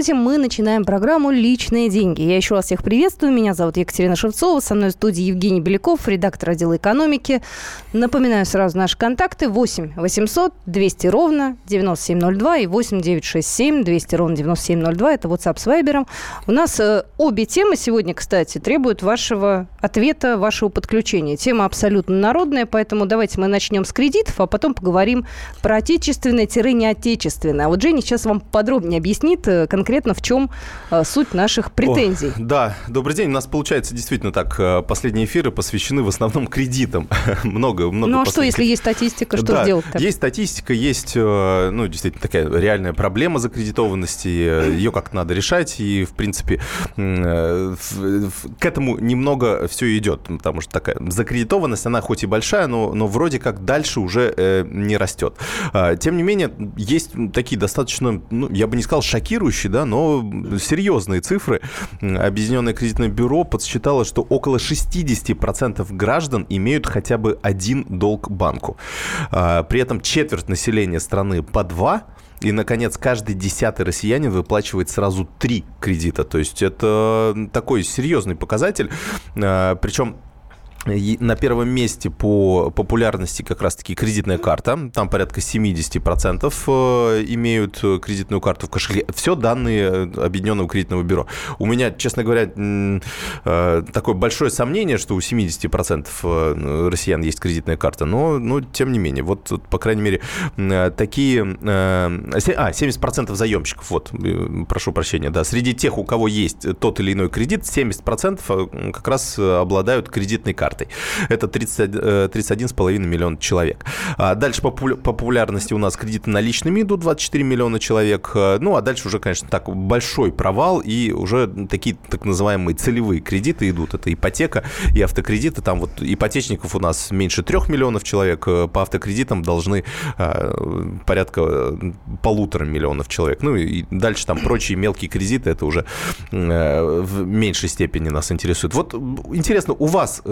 Здравствуйте, мы начинаем программу «Личные деньги». Я еще раз всех приветствую. Меня зовут Екатерина Шевцова. Со мной в студии Евгений Беляков, редактор отдела экономики. Напоминаю сразу наши контакты. 8 800 200 ровно 9702 и 8 967 200 ровно 9702. Это WhatsApp с Вайбером. У нас э, обе темы сегодня, кстати, требуют вашего ответа, вашего подключения. Тема абсолютно народная, поэтому давайте мы начнем с кредитов, а потом поговорим про отечественное-неотечественное. А вот Женя сейчас вам подробнее объяснит э, конкретно, в чем э, суть наших претензий. О, да, добрый день. У нас получается действительно так. Э, последние эфиры посвящены в основном кредитам. много, много. Ну а что, если есть статистика, что да, делать? Есть статистика, есть, ну, действительно такая реальная проблема закредитованности. Ее как-то надо решать. И, в принципе, к этому немного все идет. Потому что такая закредитованность, она хоть и большая, но, но вроде как дальше уже не растет. А, тем не менее, есть такие достаточно, ну, я бы не сказал шокирующие, да, но серьезные цифры. Объединенное кредитное бюро подсчитало, что около 60% граждан имеют хотя бы один долг банку. А, при этом четверть населения страны по два, и, наконец, каждый десятый россиянин выплачивает сразу три кредита. То есть это такой серьезный показатель. А, Причем на первом месте по популярности как раз-таки кредитная карта. Там порядка 70% э, имеют кредитную карту в кошельке. Все данные Объединенного кредитного бюро. У меня, честно говоря, э, такое большое сомнение, что у 70% э, россиян есть кредитная карта. Но, но тем не менее, вот, по крайней мере, такие... А, 70% заемщиков, вот, прошу прощения, да. Среди тех, у кого есть тот или иной кредит, 70% как раз обладают кредитной картой картой. Это 30, 31,5 э, миллиона человек. А дальше по популярности у нас кредиты наличными идут 24 миллиона человек. Э, ну, а дальше уже, конечно, так большой провал и уже такие так называемые целевые кредиты идут. Это ипотека и автокредиты. Там вот ипотечников у нас меньше 3 миллионов человек. Э, по автокредитам должны порядка полутора миллионов человек. Ну и дальше там прочие мелкие кредиты, это уже в меньшей степени нас интересует. Вот интересно, у вас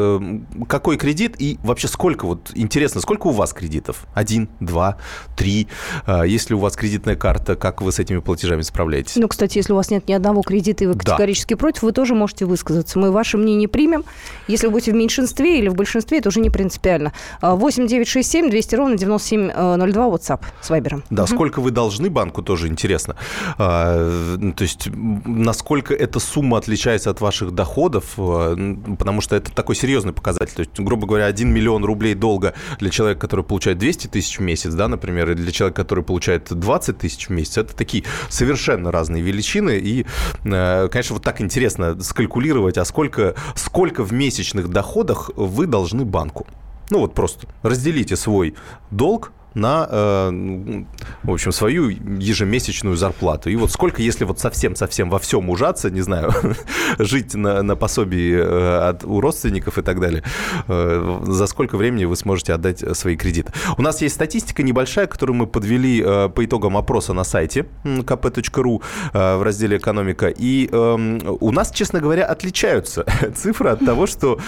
какой кредит и вообще сколько, вот интересно, сколько у вас кредитов? Один, два, три? А, если у вас кредитная карта, как вы с этими платежами справляетесь? Ну, кстати, если у вас нет ни одного кредита, и вы категорически да. против, вы тоже можете высказаться. Мы ваше мнение примем. Если вы будете в меньшинстве или в большинстве, это уже не принципиально. 8 9 6 7 200 ровно 9702 WhatsApp с Вайбером. Да, угу. сколько вы должны банку, тоже интересно. А, то есть, насколько эта сумма отличается от ваших доходов, а, потому что это такой серьезный показатель. То есть, грубо говоря, 1 миллион рублей долга для человека, который получает 200 тысяч в месяц, да, например, и для человека, который получает 20 тысяч в месяц, это такие совершенно разные величины. И, э, конечно, вот так интересно скалькулировать, а сколько, сколько в месячных доходах вы должны банку. Ну вот просто разделите свой долг на, э, в общем, свою ежемесячную зарплату. И вот сколько, если вот совсем-совсем во всем ужаться, не знаю, жить на, на пособии э, от, у родственников и так далее, э, за сколько времени вы сможете отдать свои кредиты. У нас есть статистика небольшая, которую мы подвели по итогам опроса на сайте kp.ru в разделе «Экономика». И эм, у нас, честно говоря, отличаются цифры от того, что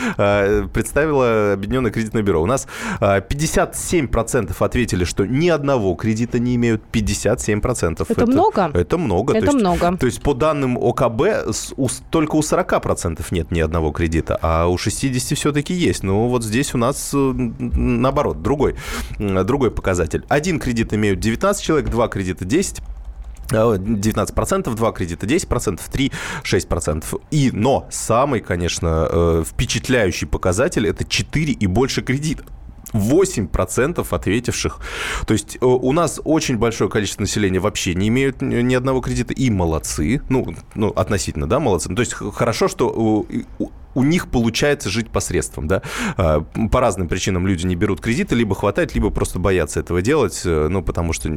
представило Объединенное кредитное бюро. У нас 57% ответили что ни одного кредита не имеют 57%. Это, это много? Это много. Это то есть, много. То есть по данным ОКБ у, только у 40% нет ни одного кредита, а у 60 все-таки есть. Ну вот здесь у нас э, наоборот, другой, другой показатель. Один кредит имеют 19 человек, два кредита 10 19%, 2 кредита 10%, 3 6%. И, но самый, конечно, э, впечатляющий показатель – это 4 и больше кредитов. 8% ответивших. То есть э, у нас очень большое количество населения вообще не имеют ни одного кредита, и молодцы. Ну, ну относительно, да, молодцы. Ну, то есть хорошо, что у них получается жить посредством, да. А, по разным причинам люди не берут кредиты, либо хватает, либо просто боятся этого делать, э, ну, потому что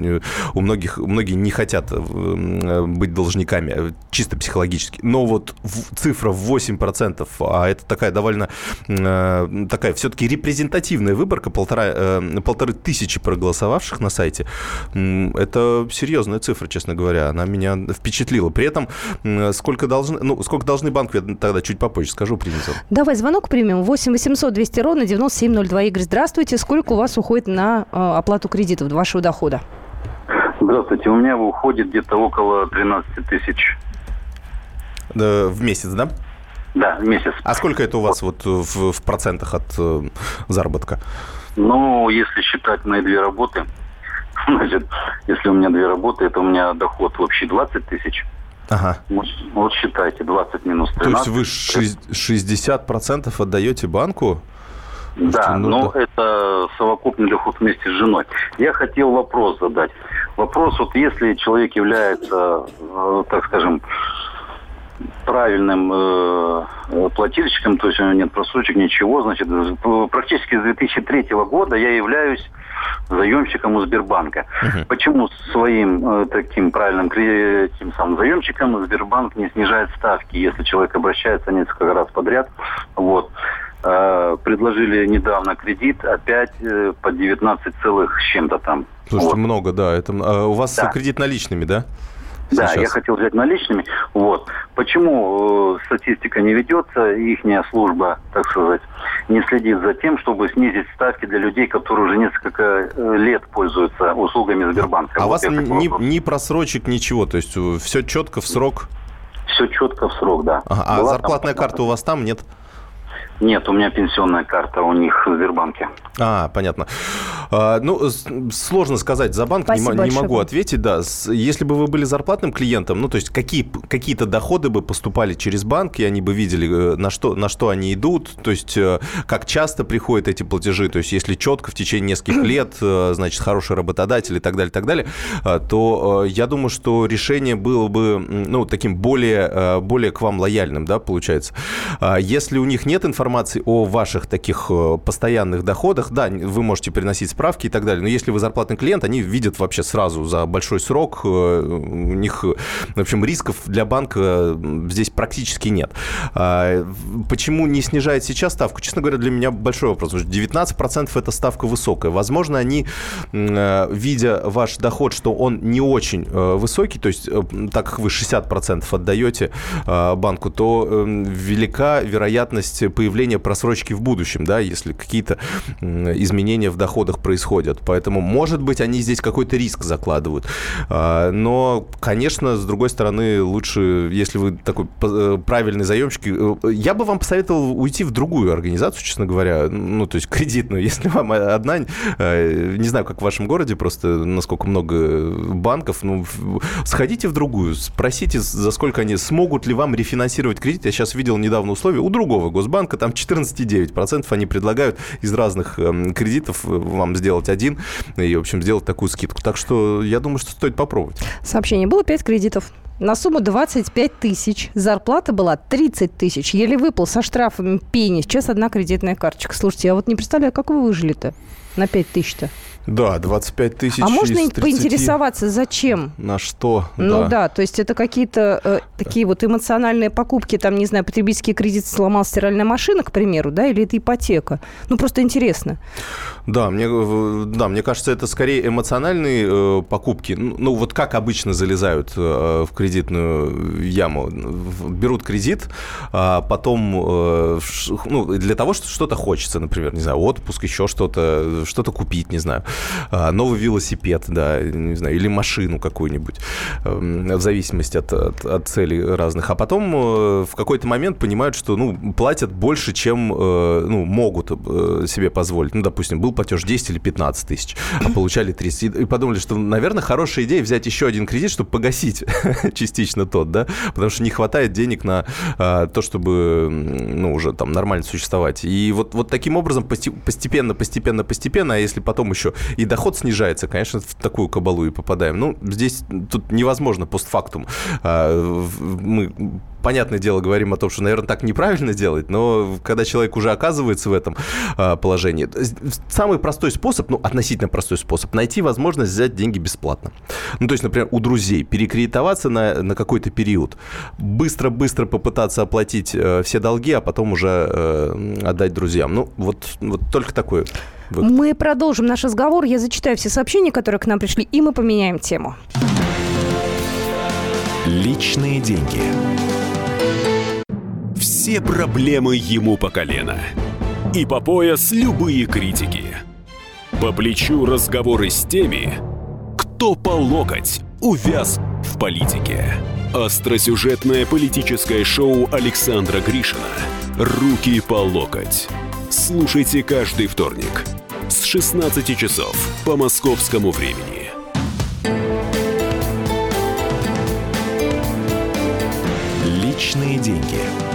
у многих, многие не хотят э, быть должниками, э, чисто психологически. Но вот цифра в 8%, а это такая довольно, такая все-таки репрезентативная выборка, полтора, полторы тысячи проголосовавших на сайте, это серьезная цифра, честно говоря, она меня впечатлила. При этом сколько должны, ну, сколько должны банку, я тогда чуть попозже скажу, примем. Давай звонок примем. 8 800 200 ровно 9702. Игорь, здравствуйте. Сколько у вас уходит на э, оплату кредитов вашего дохода? Здравствуйте, у меня уходит где-то около 13 тысяч. Да, в месяц, да? Да, в месяц. А сколько это у вас вот в, в процентах от э, заработка? Ну, если считать мои две работы, значит, если у меня две работы, это у меня доход вообще 20 тысяч. Ага. Вот, вот считайте, 20 минус 13. То есть вы 60% отдаете банку? Да, ну, но да. это совокупный доход вместе с женой. Я хотел вопрос задать. Вопрос, вот если человек является, э, так скажем, правильным э, плательщиком, то есть у него нет просрочек, ничего, значит, практически с 2003 года я являюсь заемщиком у Сбербанка. Uh-huh. Почему своим э, таким правильным тем самым заемщиком Сбербанк не снижает ставки, если человек обращается несколько раз подряд? Вот. Э, предложили недавно кредит опять э, по 19 целых с чем-то там. Слушайте, вот. много, да. Это, а у вас да. кредит наличными, да? Да, сейчас. я хотел взять наличными. Вот. Почему э, статистика не ведется, их служба, так сказать, не следит за тем, чтобы снизить ставки для людей, которые уже несколько э, лет пользуются услугами Сбербанка. А вот у вас ни, ни просрочек, ничего, то есть э, все четко в срок? Все четко в срок, да. Ага, а зарплатная там... карта у вас там нет? Нет, у меня пенсионная карта у них в Сбербанке. А, понятно. А, ну, сложно сказать за банк, не, не могу ответить, да. Если бы вы были зарплатным клиентом, ну, то есть какие, какие-то доходы бы поступали через банк, и они бы видели, э, на что, на что они идут, то есть э, как часто приходят эти платежи, то есть если четко в течение нескольких лет, э, значит, хороший работодатель и так далее, так далее, то я думаю, что решение было бы, ну, таким более, более к вам лояльным, да, получается. А если у них нет информации о ваших таких постоянных доходах, да, вы можете приносить справки и так далее. Но если вы зарплатный клиент, они видят вообще сразу за большой срок. Э, у них, в общем, рисков для банка здесь практически нет. А, почему не снижает сейчас ставку? Честно говоря, для меня большой вопрос. 19% это ставка высокая. Возможно, они, э, видя ваш доход, что он не очень э, высокий, то есть так как вы 60% отдаете банку, то велика вероятность появления просрочки в будущем, да, если какие-то изменения в доходах происходят. Поэтому, может быть, они здесь какой-то риск закладывают. А, но, конечно, с другой стороны, лучше, если вы такой э, правильный заемщик, э, я бы вам посоветовал уйти в другую организацию, честно говоря, ну, то есть кредитную. Если вам одна, э, не знаю, как в вашем городе, просто насколько много банков, ну, сходите в другую, спросите, за сколько они смогут ли вам рефинансировать кредит. Я сейчас видел недавно условия у другого госбанка, там 14,9% они предлагают из разных эм, кредитов вам сделать один и, в общем, сделать такую скидку. Так что я думаю, что стоит попробовать. Сообщение. Было 5 кредитов. На сумму 25 тысяч. Зарплата была 30 тысяч. Еле выпал со штрафами пени. Сейчас одна кредитная карточка. Слушайте, я вот не представляю, как вы выжили-то на 5 тысяч-то? Да, 25 тысяч А можно 30... поинтересоваться, зачем? На что? Ну да, да то есть это какие-то э, такие вот эмоциональные покупки, там, не знаю, потребительский кредит сломал стиральная машина, к примеру, да, или это ипотека? Ну, просто интересно. Да, мне, да, мне кажется, это скорее эмоциональные э, покупки. Ну, ну, вот как обычно залезают э, в кредитную яму. Берут кредит, а потом, э, ну, для того, что что-то хочется, например, не знаю, отпуск, еще что-то, что-то купить, не знаю. А, новый велосипед, да, не знаю, или машину какую-нибудь, эм, в зависимости от, от, от целей разных. А потом э, в какой-то момент понимают, что, ну, платят больше, чем, э, ну, могут э, себе позволить. Ну, допустим, был платеж 10 или 15 тысяч, а получали 30. И подумали, что, наверное, хорошая идея взять еще один кредит, чтобы погасить частично тот, да, потому что не хватает денег на то, чтобы, ну, уже там нормально существовать. И вот, вот таким образом постепенно, постепенно, постепенно, а если потом еще и доход снижается, конечно, в такую кабалу и попадаем. Ну, здесь тут невозможно постфактум. А, мы понятное дело, говорим о том, что, наверное, так неправильно делать, но когда человек уже оказывается в этом э, положении, самый простой способ, ну, относительно простой способ, найти возможность взять деньги бесплатно. Ну, то есть, например, у друзей перекредитоваться на, на какой-то период, быстро-быстро попытаться оплатить э, все долги, а потом уже э, отдать друзьям. Ну, вот, вот только такое. Вот. Мы продолжим наш разговор. Я зачитаю все сообщения, которые к нам пришли, и мы поменяем тему. Личные деньги. Все проблемы ему по колено. И по пояс любые критики. По плечу разговоры с теми, кто по локоть увяз в политике. Остросюжетное политическое шоу Александра Гришина «Руки по локоть». Слушайте каждый вторник с 16 часов по московскому времени. Личные деньги.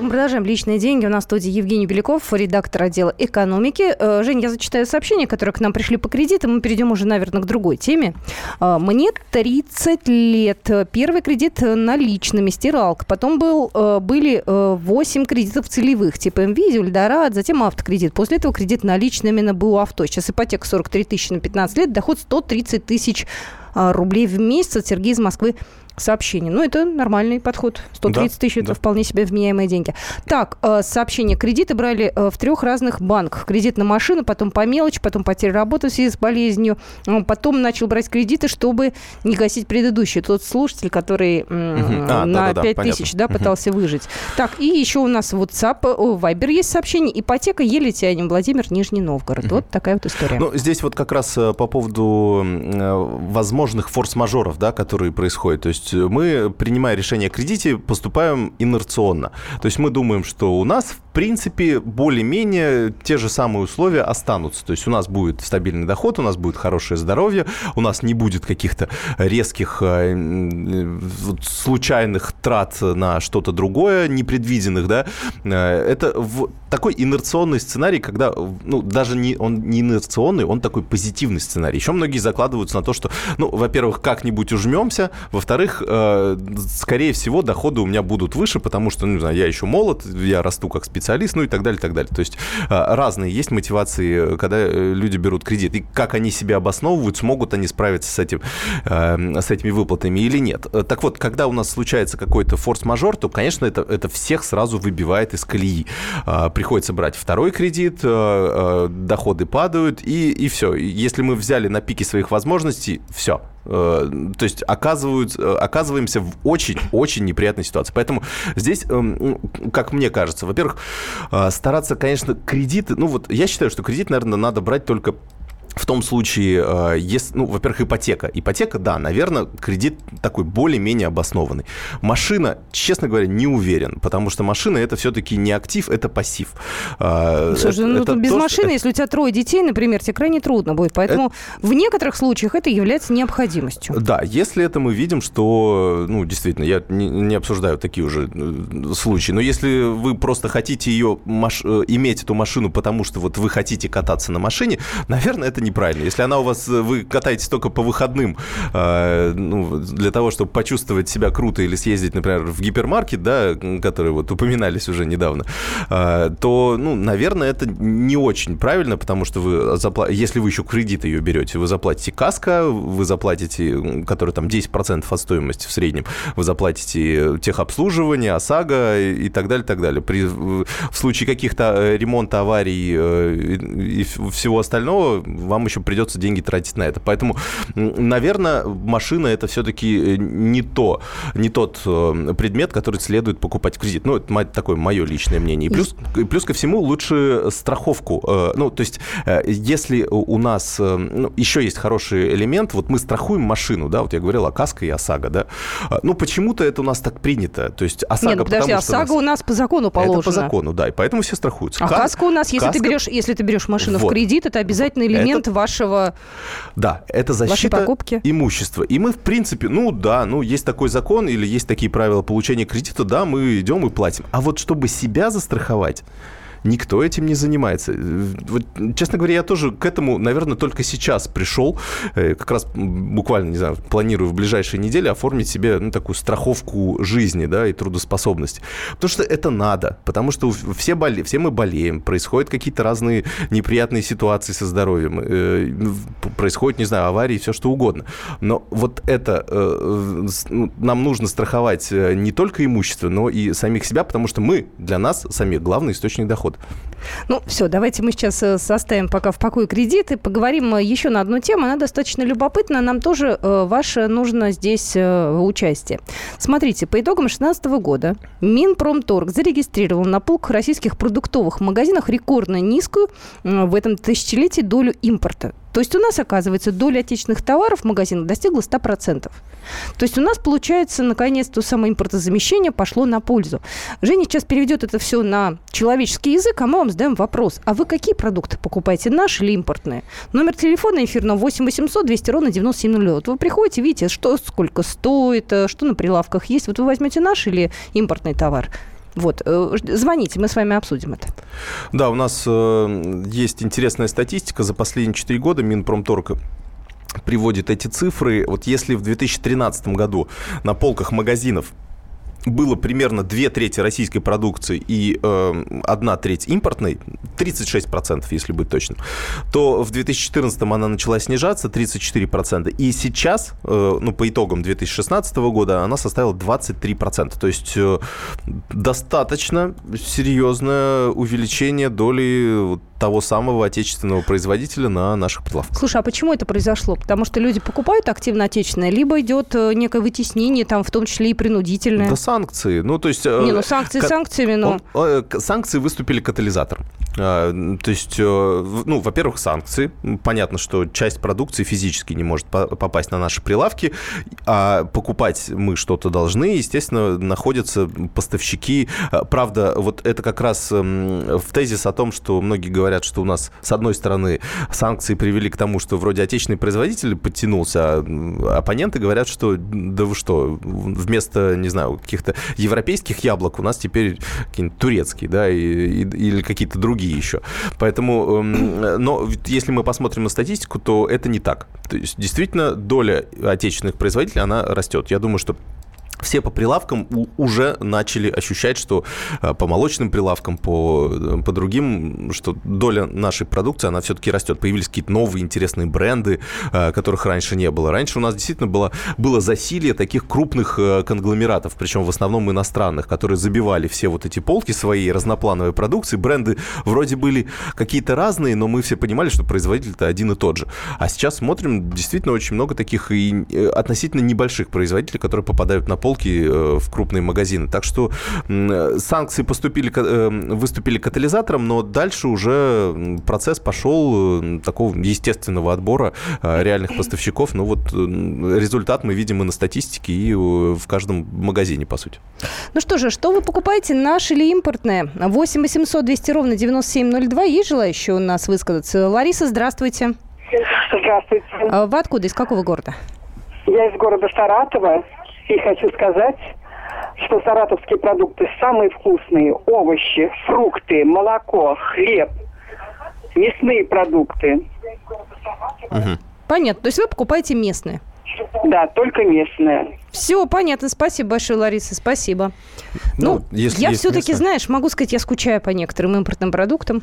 Итак, мы продолжаем личные деньги. У нас в студии Евгений Беляков, редактор отдела экономики. Э, Жень, я зачитаю сообщения, которые к нам пришли по кредитам. Мы перейдем уже, наверное, к другой теме. Э, мне 30 лет. Первый кредит наличными, стиралка. Потом был, э, были 8 кредитов целевых, типа МВИ, Эльдорад, затем автокредит. После этого кредит наличными на БУ авто. Сейчас ипотека 43 тысячи на 15 лет, доход 130 тысяч рублей в месяц. Сергей из Москвы сообщений. Ну, это нормальный подход. 130 да, тысяч да. – это вполне себе вменяемые деньги. Так, э, сообщение. Кредиты брали э, в трех разных банках. Кредит на машину, потом по мелочи, потом потеря работы в связи с болезнью. Э, потом начал брать кредиты, чтобы не гасить предыдущие. Тот слушатель, который а, на да, 5 да, тысяч да, пытался выжить. Так, и еще у нас WhatsApp, Viber есть сообщение. Ипотека еле тянем. Владимир, Нижний Новгород. Вот такая вот история. Ну, здесь вот как раз по поводу возможных форс-мажоров, да, которые происходят. То есть есть мы, принимая решение о кредите, поступаем инерционно. То есть мы думаем, что у нас, в принципе, более-менее те же самые условия останутся. То есть у нас будет стабильный доход, у нас будет хорошее здоровье, у нас не будет каких-то резких э, случайных трат на что-то другое, непредвиденных, да. Э, это в такой инерционный сценарий, когда, ну, даже не, он не инерционный, он такой позитивный сценарий. Еще многие закладываются на то, что, ну, во-первых, как-нибудь ужмемся, во-вторых, э, скорее всего, доходы у меня будут выше, потому что, ну, не знаю, я еще молод, я расту как специалист, ну и так далее, и так далее. То есть э, разные есть мотивации, когда э, люди берут кредит. И как они себя обосновывают, смогут они справиться с, этим, э, с этими выплатами или нет. Э, так вот, когда у нас случается какой-то форс-мажор, то, конечно, это, это всех сразу выбивает из колеи. Э, приходится брать второй кредит, э, э, доходы падают, и, и все. Если мы взяли на пике своих возможностей, все. Э, то есть оказывают, оказываемся в очень-очень неприятной ситуации. Поэтому здесь, эм, как мне кажется, во-первых, стараться, конечно, кредиты... Ну вот я считаю, что кредит, наверное, надо брать только в том случае, э, если, ну, во-первых, ипотека. Ипотека, да, наверное, кредит такой более-менее обоснованный. Машина, честно говоря, не уверен, потому что машина это все-таки не актив, это пассив. А, Слушай, ну, это без то, машины, что... если у тебя трое детей, например, тебе крайне трудно будет. Поэтому это... в некоторых случаях это является необходимостью. Да, если это мы видим, что, ну, действительно, я не, не обсуждаю такие уже э, случаи, но если вы просто хотите ее маш... Э, иметь эту машину, потому что вот вы хотите кататься на машине, наверное, это неправильно. Если она у вас, э, вы катаетесь только по выходным, э, ну, для того, чтобы почувствовать себя круто или съездить, например, в гипермаркет, да, который вот упоминались уже недавно, э, то, ну, наверное, это не очень правильно, потому что вы, запла... если вы еще кредит ее берете, вы заплатите каска, вы заплатите, который там 10% от стоимости в среднем, вы заплатите техобслуживание, ОСАГО и так далее, так далее. При, в случае каких-то э, ремонта, аварий э, и всего остального вам еще придется деньги тратить на это. Поэтому, наверное, машина это все-таки э, не то, не тот э, предмет, который следует покупать в кредит. Ну, это такое мое личное мнение. И плюс, и плюс ко всему лучше страховку. Э, ну, то есть, если у нас ну, еще есть хороший элемент, вот мы страхуем машину, да, вот я говорил о КАСКО и ОСАГО, да, ну, почему-то это у нас так принято. То есть ОСАГО, Нет, ну, подожди, ОСАГО нас... у нас по закону положено. Это по закону, да, и поэтому все страхуются. А КАСКО у нас, если Каска... ты берешь, если ты берешь машину вот. в кредит, это обязательный элемент это... вашего Да, это защита покупки. имущества. И мы, в принципе, ну да, ну есть такой закон или есть такие правила получения кредита, да, мы идем и платим. А вот чтобы себя застраховать, никто этим не занимается. Вот, честно говоря, я тоже к этому, наверное, только сейчас пришел. Э, как раз буквально, не знаю, планирую в ближайшие недели оформить себе ну, такую страховку жизни да, и трудоспособности. Потому что это надо. Потому что все, боле... все мы болеем, происходят какие-то разные неприятные ситуации со здоровьем, э, происходят, не знаю, аварии, все что угодно. Но вот это э, ну, нам нужно страховать не только имущество, но и самих себя, потому что мы для нас самих главный источник дохода доход. Ну, все, давайте мы сейчас э, составим пока в покое кредиты, поговорим э, еще на одну тему. Она достаточно любопытна. Нам тоже э, ваше нужно здесь э, участие. Смотрите, по итогам 2016 года Минпромторг зарегистрировал на полках российских продуктовых магазинах рекордно низкую э, в этом тысячелетии долю импорта. То есть у нас, оказывается, доля отечественных товаров в магазинах достигла 100%. То есть у нас, получается, наконец-то самое импортозамещение пошло на пользу. Женя сейчас переведет это все на человеческий язык, а мы вам задаем вопрос. А вы какие продукты покупаете, наши или импортные? Номер телефона эфирного 8 800 200 ровно 9702. Вот вы приходите, видите, что сколько стоит, э, что на прилавках есть. Вот вы возьмете наш или импортный товар. Вот, э, звоните, мы с вами обсудим это. Да, у нас э, есть интересная статистика. За последние 4 года Минпромторг приводит эти цифры. Вот если в 2013 году на полках магазинов было примерно две трети российской продукции и э, одна треть импортной, 36%, если быть точным, то в 2014 она начала снижаться, 34%, и сейчас, э, ну, по итогам 2016 года, она составила 23%. То есть э, достаточно серьезное увеличение доли того самого отечественного производителя на наших прилавках. Слушай, а почему это произошло? Потому что люди покупают активно отечественное, либо идет э, некое вытеснение, там, в том числе и принудительное? Да санкции. Ну, то есть... Э, Не, ну санкции санкциями, но... Он, э, санкции выступили катализатором. А, то есть, ну, во-первых, санкции. Понятно, что часть продукции физически не может попасть на наши прилавки, а покупать мы что-то должны. Естественно, находятся поставщики. Правда, вот это как раз эм, в тезис о том, что многие говорят, говорят, что у нас, с одной стороны, санкции привели к тому, что вроде отечественный производитель подтянулся, а оппоненты говорят, что да вы что, вместо, не знаю, каких-то европейских яблок у нас теперь какие-нибудь турецкие, да, и, и, или какие-то другие еще. Поэтому, эм, но если мы посмотрим на статистику, то это не так. То есть, действительно, доля отечественных производителей, она растет. Я думаю, что все по прилавкам уже начали ощущать, что э, по молочным прилавкам, по, э, по другим, что доля нашей продукции, она все-таки растет. Появились какие-то новые интересные бренды, э, которых раньше не было. Раньше у нас действительно было, было засилие таких крупных конгломератов, причем в основном иностранных, которые забивали все вот эти полки своей разноплановой продукции. Бренды вроде были какие-то разные, но мы все понимали, что производитель-то один и тот же. А сейчас смотрим, действительно очень много таких и относительно небольших производителей, которые попадают на пол полки э, в крупные магазины. Так что санкции поступили, э, выступили катализатором, но дальше уже процесс пошел э, такого естественного отбора реальных поставщиков. Ну вот результат мы видим и на статистике, и в каждом магазине, по сути. Ну что же, что вы покупаете, наше или импортное? 8 800 200 ровно 9702. Есть желающие у нас высказаться? Лариса, здравствуйте. Здравствуйте. А вы откуда? Из какого города? Я из города Саратова. И хочу сказать, что саратовские продукты самые вкусные. Овощи, фрукты, молоко, хлеб, мясные продукты. Угу. Понятно. То есть вы покупаете местные? Да, только местные. Все, понятно. Спасибо большое, Лариса, спасибо. Ну, ну если я все-таки, знаешь, могу сказать, я скучаю по некоторым импортным продуктам.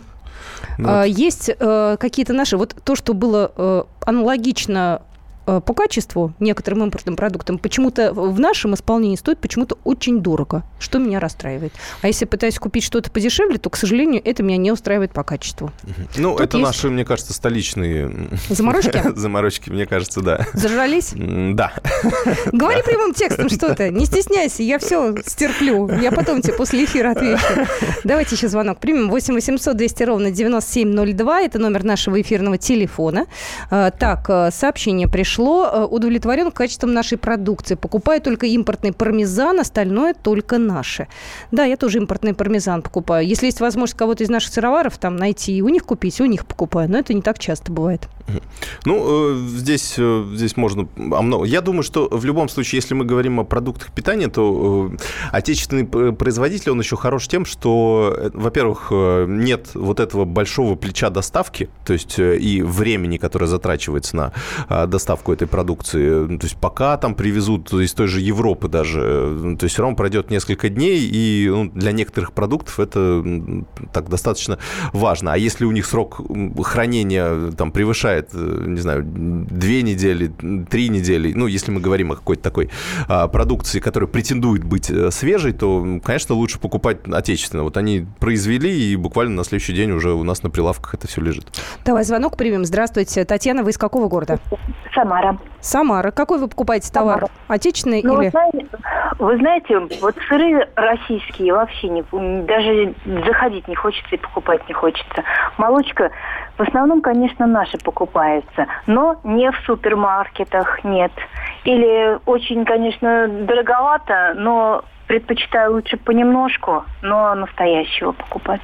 Ну, а, есть э, какие-то наши... Вот то, что было э, аналогично по качеству некоторым импортным продуктам почему-то в нашем исполнении стоит почему-то очень дорого, что меня расстраивает. А если пытаюсь купить что-то подешевле, то, к сожалению, это меня не устраивает по качеству. Ну, Тут это есть... наши, мне кажется, столичные... Заморочки? Заморочки, мне кажется, да. Зажрались? Да. Говори прямым текстом что-то, не стесняйся, я все стерплю. Я потом тебе после эфира отвечу. Давайте еще звонок примем. 8 800 200 ровно 9702. Это номер нашего эфирного телефона. Э, так, э, сообщение пришло пришло, э, удовлетворен качеством нашей продукции. Покупаю только импортный пармезан, остальное только наше. Да, я тоже импортный пармезан покупаю. Если есть возможность кого-то из наших сыроваров там найти и у них купить, у них покупаю. Но это не так часто бывает. Ну, э, здесь, э, здесь можно... Я думаю, что в любом случае, если мы говорим о продуктах питания, то отечественный производитель, он еще хорош тем, что, во-первых, нет вот этого большого плеча доставки, то есть и времени, которое затрачивается на доставку поставку этой продукции. То есть пока там привезут из той же Европы даже, то есть все равно пройдет несколько дней, и ну, для некоторых продуктов это так достаточно важно. А если у них срок хранения там превышает, не знаю, две недели, три недели, ну, если мы говорим о какой-то такой а, продукции, которая претендует быть э, свежей, то, конечно, лучше покупать отечественно. Вот они произвели, и буквально на следующий день уже у нас на прилавках это все лежит. Давай звонок примем. Здравствуйте. Татьяна, вы из какого города? Самара. Самара. Какой вы покупаете товар? Самара. Отечественный ну, или... Вы знаете, вот сыры российские вообще не, даже заходить не хочется и покупать не хочется. Молочка В основном, конечно, наши покупаются, но не в супермаркетах, нет. Или очень, конечно, дороговато, но предпочитаю лучше понемножку, но настоящего покупать.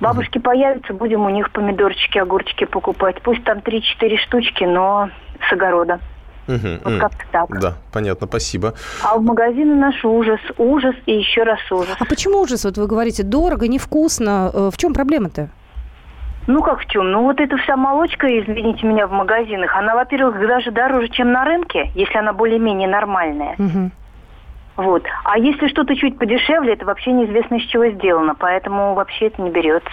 Бабушки появятся, будем у них помидорчики, огурчики покупать. Пусть там 3-4 штучки, но с огорода. Мгм, Вот м. как-то так. Да, понятно, спасибо. А в магазины наш ужас, ужас и еще раз ужас. А почему ужас? Вот вы говорите, дорого, невкусно. Э, В чем проблема-то? Ну как в чем? Ну вот эта вся молочка, извините меня, в магазинах, она, во-первых, даже дороже, чем на рынке, если она более-менее нормальная. Мгм. Вот. А если что-то чуть подешевле, это вообще неизвестно из чего сделано, поэтому вообще это не берется.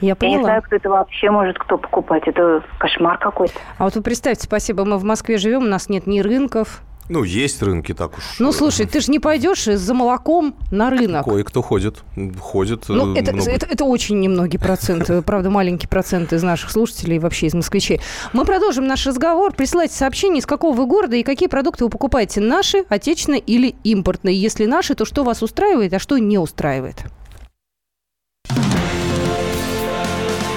Я Я не поняла. знаю, кто это вообще может кто покупать. Это кошмар какой-то. А вот вы представьте, спасибо, мы в Москве живем, у нас нет ни рынков. Ну, есть рынки так уж. Ну, слушай, ты же не пойдешь за молоком на рынок. Кое-кто ходит. Ходит. Ну, э, это, много. это, это очень немногие проценты, правда, маленький процент из наших слушателей и вообще из москвичей. Мы продолжим наш разговор. Присылайте сообщение, из какого вы города и какие продукты вы покупаете, наши, отечественные или импортные. Если наши, то что вас устраивает, а что не устраивает?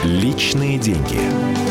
Личные деньги.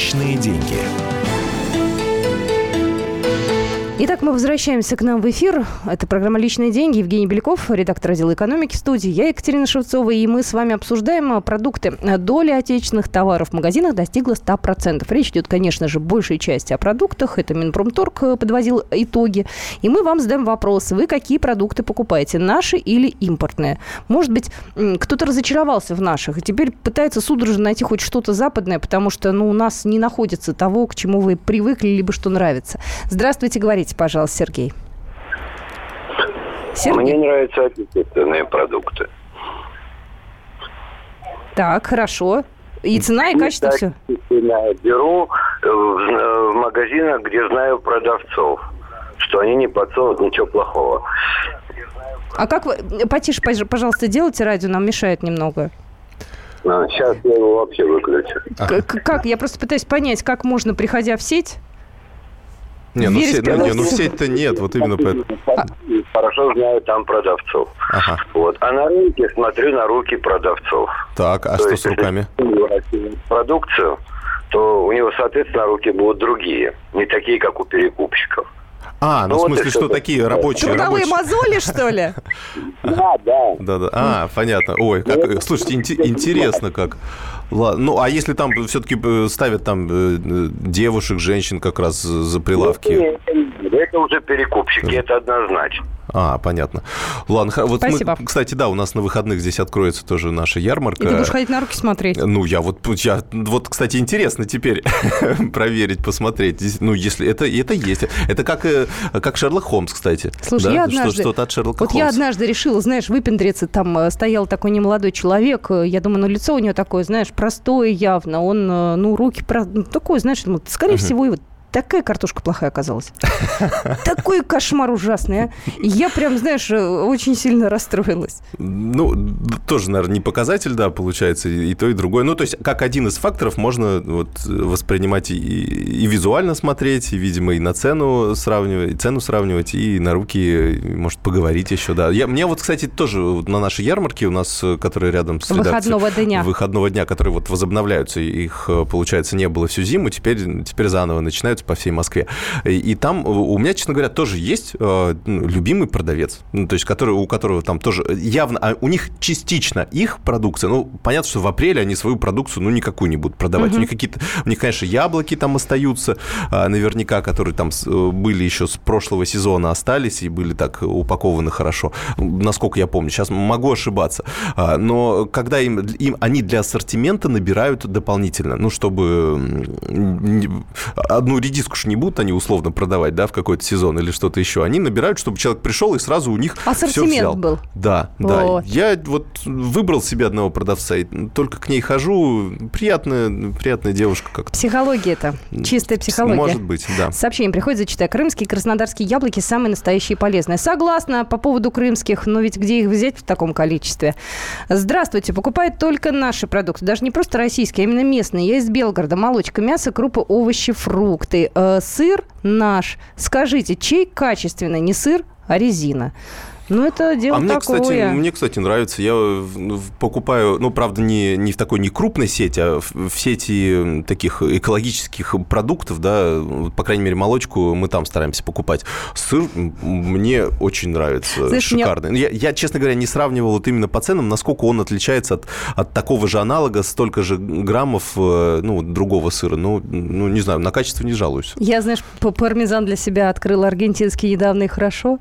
Личные деньги. Итак, мы возвращаемся к нам в эфир. Это программа «Личные деньги». Евгений Беляков, редактор отдела экономики студии. Я Екатерина Шевцова, и мы с вами обсуждаем э, продукты. Доля отечественных товаров в магазинах достигла 100%. Речь идет, конечно же, большей части о продуктах. Это Минпромторг э, подводил итоги. И мы вам задаем вопрос. Вы какие продукты покупаете? Наши или импортные? Может быть, кто-то разочаровался в наших и теперь пытается судорожно найти хоть что-то западное, потому что ну, у нас не находится того, к чему вы привыкли, либо что нравится. Здравствуйте, говорите, пожалуйста, Сергей. Сергей. Мне нравятся отечественные продукты. Так, хорошо. И цена, и качество, все. Я беру э, в, э, в магазинах, где знаю продавцов, что они не подсовывают ничего плохого. А как вы... Потише, пож- пожалуйста, делайте радио, нам мешает немного. сейчас я его вообще выключу. Как? Я просто пытаюсь понять, как можно, приходя в сеть... Не, ну, сеть, ну, не, ну сеть-то нет, вот именно поэтому. Хорошо знаю там продавцов. Ага. Вот. А на рынке смотрю на руки продавцов. Так, а То что есть, с руками? если продукцию, то у него, соответственно, руки будут другие. Не такие, как у перекупщиков. А, ну, Ну, в вот смысле, и что всё. такие рабочие, Трудовые рабочие. мозоли, что ли? Да, да. Да-да. А, понятно. Ой, как, слушайте, инте- интересно как. Ладно. Ну, а если там все-таки ставят там э, э, девушек, женщин как раз за прилавки? Это уже перекупщики, это однозначно. А, понятно. Ладно, вот Спасибо. мы, кстати, да, у нас на выходных здесь откроется тоже наша ярмарка. И ты будешь ходить на руки смотреть. Ну, я вот, я, вот, кстати, интересно теперь проверить, посмотреть. Ну, если это, это есть. Это как, э, как Шерлок Холмс, кстати. Слушай, Да? я Что- однажды... Что-то от Шерлока Вот я Холмса. однажды решила, знаешь, выпендриться. Там э, стоял такой немолодой человек. э, Я думаю, ну, лицо у него такое, знаешь, простое явно. Он, э, ну, руки... про- ну, Такое, знаешь, думаю, скорее всего, его такая картошка плохая оказалась. Такой кошмар ужасный, а. Я прям, знаешь, э, очень сильно расстроилась. Ну, тоже, наверное, не показатель, да, получается, и то, и другое. Ну, то есть, как один из факторов можно вот воспринимать и, и визуально смотреть, и, видимо, и на цену сравнивать, и цену сравнивать, и на руки, и, может, поговорить еще, да. Я, мне вот, кстати, тоже на нашей ярмарке у нас, э, которая рядом с Выходного дня. Выходного дня, которые вот возобновляются, их, э, получается, не было всю зиму, теперь, теперь заново начинаются. Распространяются по всей Москве. И, и там у меня, честно говоря, тоже есть э, ну, любимый продавец, ну, то есть который, у которого там тоже явно, а у них частично их продукция, ну, понятно, что в апреле они свою продукцию, ну, никакую не будут продавать. Угу. У них какие-то, у них, конечно, яблоки там остаются, а, наверняка, которые там э, были еще с прошлого сезона, остались и были так упакованы хорошо, насколько я помню. Сейчас могу ошибаться. А, но когда им, им они для ассортимента набирают дополнительно, ну, чтобы одну редиску не будут они условно продавать, да, в какой-то сезон или что-то еще. Они набирают, чтобы человек пришел и сразу у них все взял. был. Да, вот. да. Я вот выбрал себе одного продавца, и только к ней хожу. Приятная, приятная девушка как-то. Психология это, чистая психология. Может быть, да. Сообщение приходит, зачитаю. Крымские и краснодарские яблоки самые настоящие и полезные. Согласна по поводу крымских, но ведь где их взять в таком количестве? Здравствуйте, покупает только наши продукты, даже не просто российские, а именно местные. Я из Белгорода. Молочка, мясо, крупы, овощи, фрукты. Э, сыр наш. Скажите, чей качественный? Не сыр, а резина. Ну, это дело а мне, такое. Кстати, мне, кстати, нравится. Я ну, покупаю, ну, правда, не, не в такой не крупной сети, а в, в сети таких экологических продуктов, да, по крайней мере, молочку мы там стараемся покупать. Сыр мне очень нравится, Знаешь, шикарный. Меня... Я, я, честно говоря, не сравнивал вот именно по ценам, насколько он отличается от, от такого же аналога, столько же граммов, э, ну, другого сыра. Ну, ну, не знаю, на качество не жалуюсь. Я, знаешь, пармезан для себя открыл аргентинский недавно и хорошо.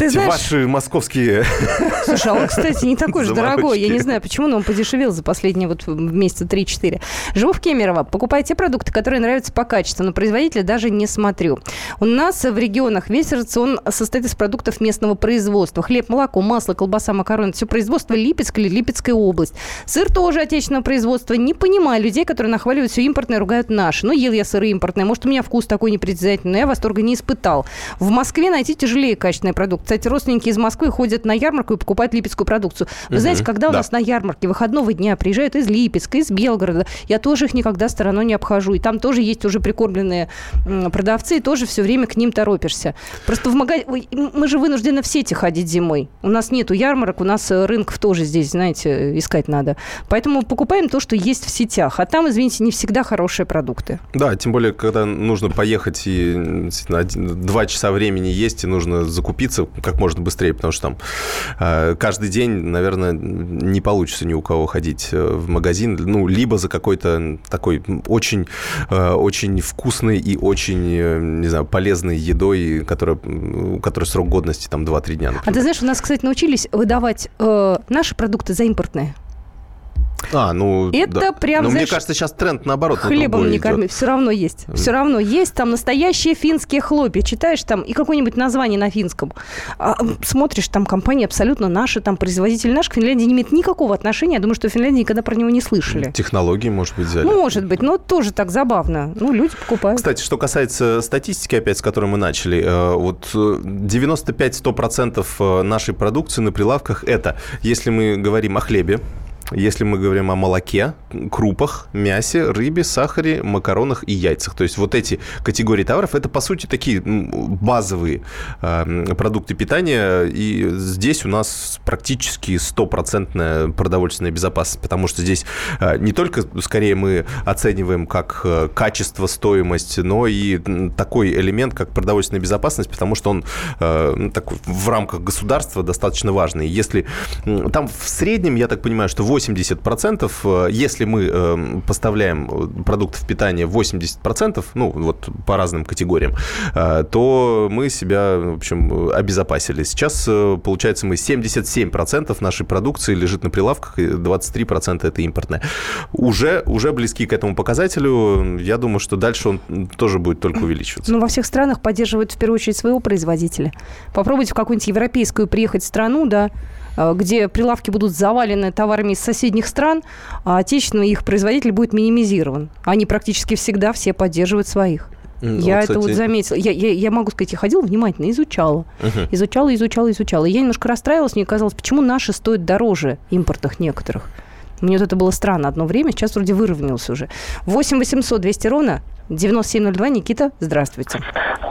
Ты знаешь... Ваши московские... Слушай, а он, кстати, не такой же дорогой. Я не знаю, почему, но он подешевел за последние вот месяца 3-4. Живу в Кемерово. Покупаю те продукты, которые нравятся по качеству, но производителя даже не смотрю. У нас в регионах весь рацион состоит из продуктов местного производства. Хлеб, молоко, масло, колбаса, макароны. Все производство Липецк или Липецкая область. Сыр тоже отечественного производства. Не понимаю людей, которые нахваливают все импортное, ругают наши. Ну, ел я сыры импортные. Может, у меня вкус такой непритязательный, но я восторга не испытал. В Москве найти тяжелее качественный продукт. Кстати, родственники из Москвы ходят на ярмарку и покупают липецкую продукцию. Вы угу. знаете, когда у нас на ярмарке выходного дня приезжают из Липецка, из Белгорода, я тоже их никогда стороной не обхожу. И там тоже есть уже прикормленные продавцы, и тоже все время к ним торопишься. Просто в магазине... Мы же вынуждены в сети ходить зимой. У нас нету ярмарок, у нас э, рынков тоже здесь, знаете, искать надо. Поэтому покупаем то, что есть в сетях. А там, извините, не всегда хорошие продукты. Да, тем более, когда нужно поехать и два часа времени есть, и нужно закупиться, как можно быстрее, потому что там э, каждый день, наверное, не получится ни у кого ходить э, в магазин, ну, либо за какой-то такой очень, э, очень вкусной и очень, не знаю, полезной едой, которая, у которой срок годности там 2-3 дня. Например. А ты знаешь, у нас, кстати, научились выдавать э, наши продукты за импортные. А, ну, это да. прям, Но знаешь, мне кажется, сейчас тренд наоборот Хлебом на не корми, все равно есть. Все равно есть там настоящие финские хлопья. Читаешь там и какое-нибудь название на финском. А, смотришь, там компания абсолютно наша, там производитель наш к Финляндии не имеет никакого отношения. Я думаю, что в Финляндии никогда про него не слышали. Технологии, может быть, взяли. Может быть, но тоже так забавно. Ну, люди покупают. Кстати, что касается статистики, опять, с которой мы начали, э, вот 95-100% э, нашей продукции на прилавках это, если мы говорим о хлебе, если мы говорим о молоке, крупах, мясе, рыбе, сахаре, макаронах и яйцах. То есть вот эти категории товаров, это, по сути, такие базовые э, продукты питания. И здесь у нас практически стопроцентная продовольственная безопасность, потому что здесь э, не только, скорее, мы оцениваем как э, качество, стоимость, но и такой элемент, как продовольственная безопасность, потому что он э, такой, в рамках государства достаточно важный. Если там в среднем, я так понимаю, что 8 80%. Э, если мы э, поставляем продуктов питания 80%, ну, вот по разным категориям, э, то мы себя, в общем, обезопасили. Сейчас, получается, мы 77% нашей продукции лежит на прилавках, и 23% это импортная. Уже, уже близки к этому показателю. Я думаю, что дальше он тоже будет только увеличиваться. Ну, во всех странах поддерживают в первую очередь своего производителя. Попробуйте в какую-нибудь европейскую приехать страну, да, Э, где прилавки будут завалены товарами из соседних стран, а отечественный их производитель будет минимизирован. Они практически всегда все поддерживают своих. Я вот, это кстати... вот заметила. Я, я, я могу сказать, я ходила внимательно, изучала. Uh-huh. Изучала, изучала, изучала. И я немножко расстраивалась, мне казалось, почему наши стоят дороже импортных некоторых. Мне вот это было странно одно время, сейчас вроде выровнялось уже. 8 800 200 ровно 9702. Никита, здравствуйте.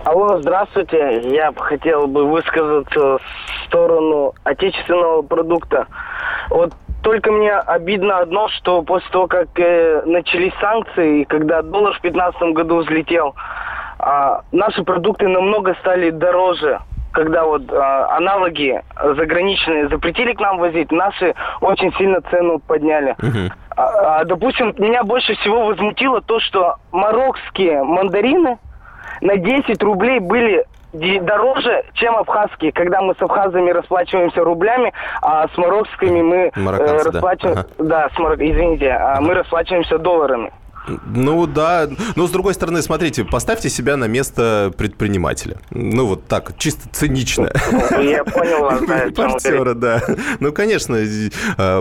Алло, здравствуйте. Я бы хотел бы высказаться в сторону отечественного продукта. Вот только мне обидно одно, что после того, как э, начались санкции, и когда доллар в 2015 году взлетел, э, наши продукты намного стали дороже. Когда вот э, аналоги заграничные запретили к нам возить, наши очень сильно цену подняли. Мгм. А, а, допустим, меня больше всего возмутило то, что марокские мандарины на 10 рублей были дороже, чем абхазские, когда мы с абхазами расплачиваемся рублями, а с марокскими мы э, Марокканцы, да. расплачиваемся... Да, с Марок- извините, а мы расплачиваемся долларами. Ну да, но с другой стороны, смотрите, поставьте себя на место предпринимателя. Ну вот так, чисто цинично. Ну, Я понял вас, да. Ну, конечно.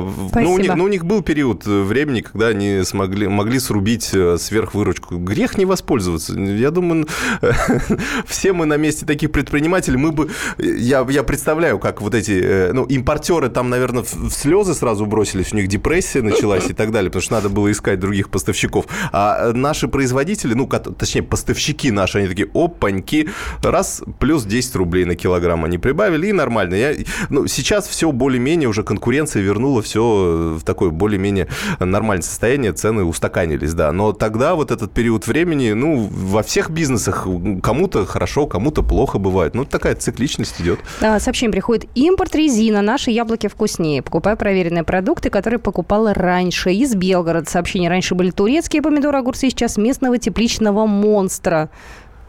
в- Ну, у них, ну, у них был период э, времени, когда они смогли, могли срубить э, сверхвыручку. Грех не воспользоваться. Я думаю, все мы на месте таких предпринимателей, мы бы... Я, я представляю, как вот эти... э, Ну, импортеры там, наверное, в слезы сразу бросились, у них депрессия началась и так далее, потому что надо было искать других поставщиков. А наши производители, ну, точнее, поставщики наши, они такие, опаньки, раз, плюс 10 рублей на килограмм они прибавили, и нормально. Я, ну, сейчас все более-менее, уже конкуренция вернула все в такое более-менее нормальное состояние, цены устаканились, да. Но тогда вот этот период времени, ну, во всех бизнесах кому-то хорошо, кому-то плохо бывает. Ну, такая цикличность идет. А, Сообщение приходит. Импорт резина. Наши яблоки вкуснее. Покупаю проверенные продукты, которые покупала раньше. Из Белгорода. Сообщение. Раньше были турецкие помидоры, огурцы. Сейчас местного тепличного монстра.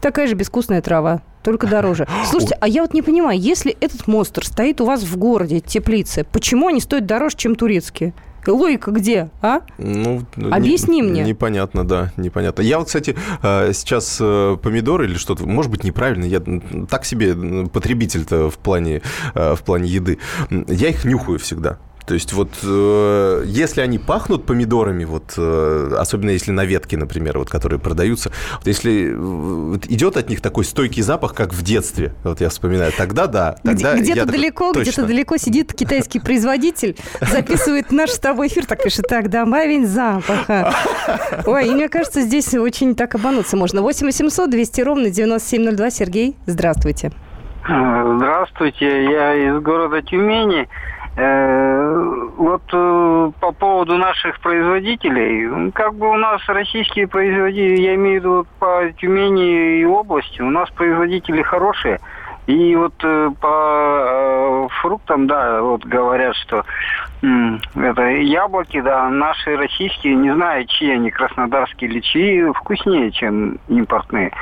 Такая же безвкусная трава. Только дороже. Слушайте, а я вот не понимаю, если этот монстр стоит у вас в городе, теплицы, почему они стоят дороже, чем турецкие? Логика где, а? Ну, Объясни не- мне. Непонятно, да, непонятно. Я вот, кстати, э, сейчас э, помидоры или что-то, может быть, неправильно, я так себе потребитель-то в плане, э, в плане еды. Я их нюхаю всегда. То есть вот э, если они пахнут помидорами, вот э, особенно если на ветке, например, вот которые продаются, вот если э, вот идет от них такой стойкий запах, как в детстве, вот я вспоминаю, тогда да, тогда Где-то такой, далеко, где-то далеко сидит китайский производитель, записывает наш с тобой эфир, так пишет, так, добавить запаха. Ой, и мне кажется, здесь очень так обмануться можно. 8 800 200 ровно 9702. Сергей, здравствуйте. Э, Здравствуйте, я из города Тюмени. Э, Вот э, по поводу наших производителей, как бы у нас российские производители, я имею в виду по Тюмени и области, у нас производители хорошие. И вот э, по фруктам, да, вот говорят, что это яблоки, да, наши российские, не знаю, чьи они, краснодарские или чьи, вкуснее, чем импортные.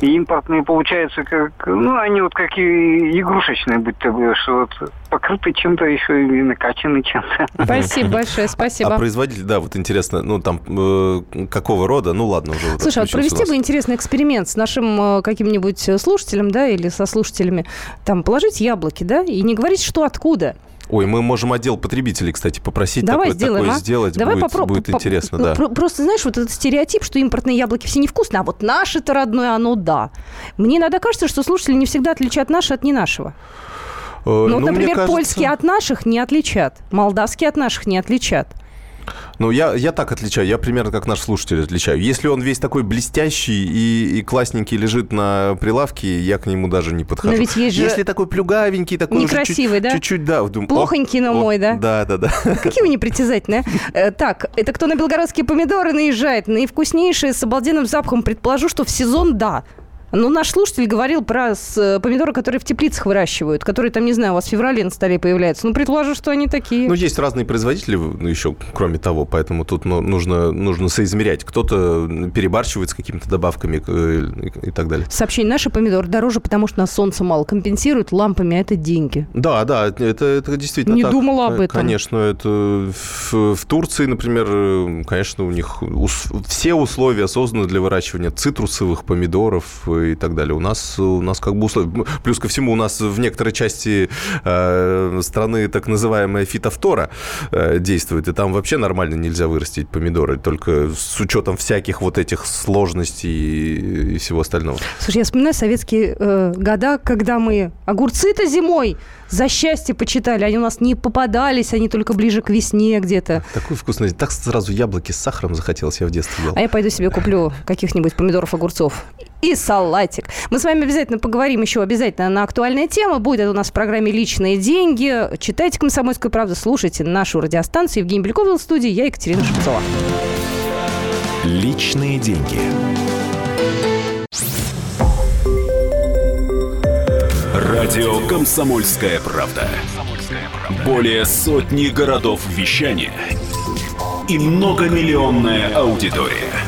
И импортные, получается, как, ну, они вот как и игрушечные, будь то бы, что вот покрыты чем-то еще и накачаны чем-то. Спасибо большое, А спасибо. производитель, да, вот интересно, ну там э, какого рода, ну ладно уже. вот Слушай, а провести бы интересный эксперимент с нашим э, каким-нибудь э, слушателем, да, или со слушателями, там, положить яблоки, да, и не говорить, что откуда. Ой, мы можем отдел потребителей, кстати, попросить Давай такое, сделаем, такое а? сделать. Давай будет, попро- будет интересно, ну, да. про- просто знаешь, вот этот стереотип, что импортные яблоки все невкусные, а вот наше-то родное, оно да. Мне иногда кажется, что слушатели не всегда отличают наше от не нашего. Э, Ну, мне например, кажется- польские от наших не отличат, молдавские от наших не отличат. Ну, я, я так отличаю, я примерно как наш слушатель отличаю. Если он весь такой блестящий и, и классненький лежит на прилавке, я к нему даже не подхожу. Но ведь есть же Если такой плюгавенький, такой уже чуть- некрасивый, да? чуть-чуть, да, думаю, Плохонький, но мой, да? Да, да, да. Какие вы непритязательные. а? Э, Так, это кто на белгородские помидоры наезжает? Наивкуснейшие, с обалденным запахом. Предположу, что в сезон да. Ну, наш слушатель говорил про э, помидоры, которые в теплицах выращивают, которые там, не знаю, у вас в феврале на столе появляются. Ну, предположу, что они такие. Ну, есть разные производители ну, еще, кроме того, поэтому тут ну, нужно, нужно соизмерять. Кто-то перебарщивает с какими-то добавками э, и, и так далее. Сообщение. Наши помидоры дороже, потому что на солнце мало. Компенсируют лампами, а это деньги. Да, да, это, это действительно Не так. думала об Э, этом. Конечно, это в, в Турции, например, конечно, у них ус- все условия созданы для выращивания цитрусовых помидоров и так далее. У нас, у нас как бы условия. Плюс ко всему, у нас в некоторой части э, страны так называемая фитофтора э, действует, и там вообще нормально нельзя вырастить помидоры, только с учетом всяких вот этих сложностей и, и всего остального. Слушай, я вспоминаю советские э, года, когда мы огурцы-то зимой за счастье почитали. Они у нас не попадались, они только ближе к весне где-то. Такой вкусный. Так сразу яблоки с сахаром захотелось, я в детстве ел. А я пойду себе куплю каких-нибудь помидоров, огурцов. И салатик. Мы с вами обязательно поговорим еще обязательно на актуальные темы. Будет это у нас в программе «Личные деньги». Читайте «Комсомольскую правду», слушайте нашу радиостанцию. Евгений Беляков в студии, я Екатерина Шевцова. Личные деньги. Радио «Комсомольская правда». Более сотни городов вещания и многомиллионная аудитория.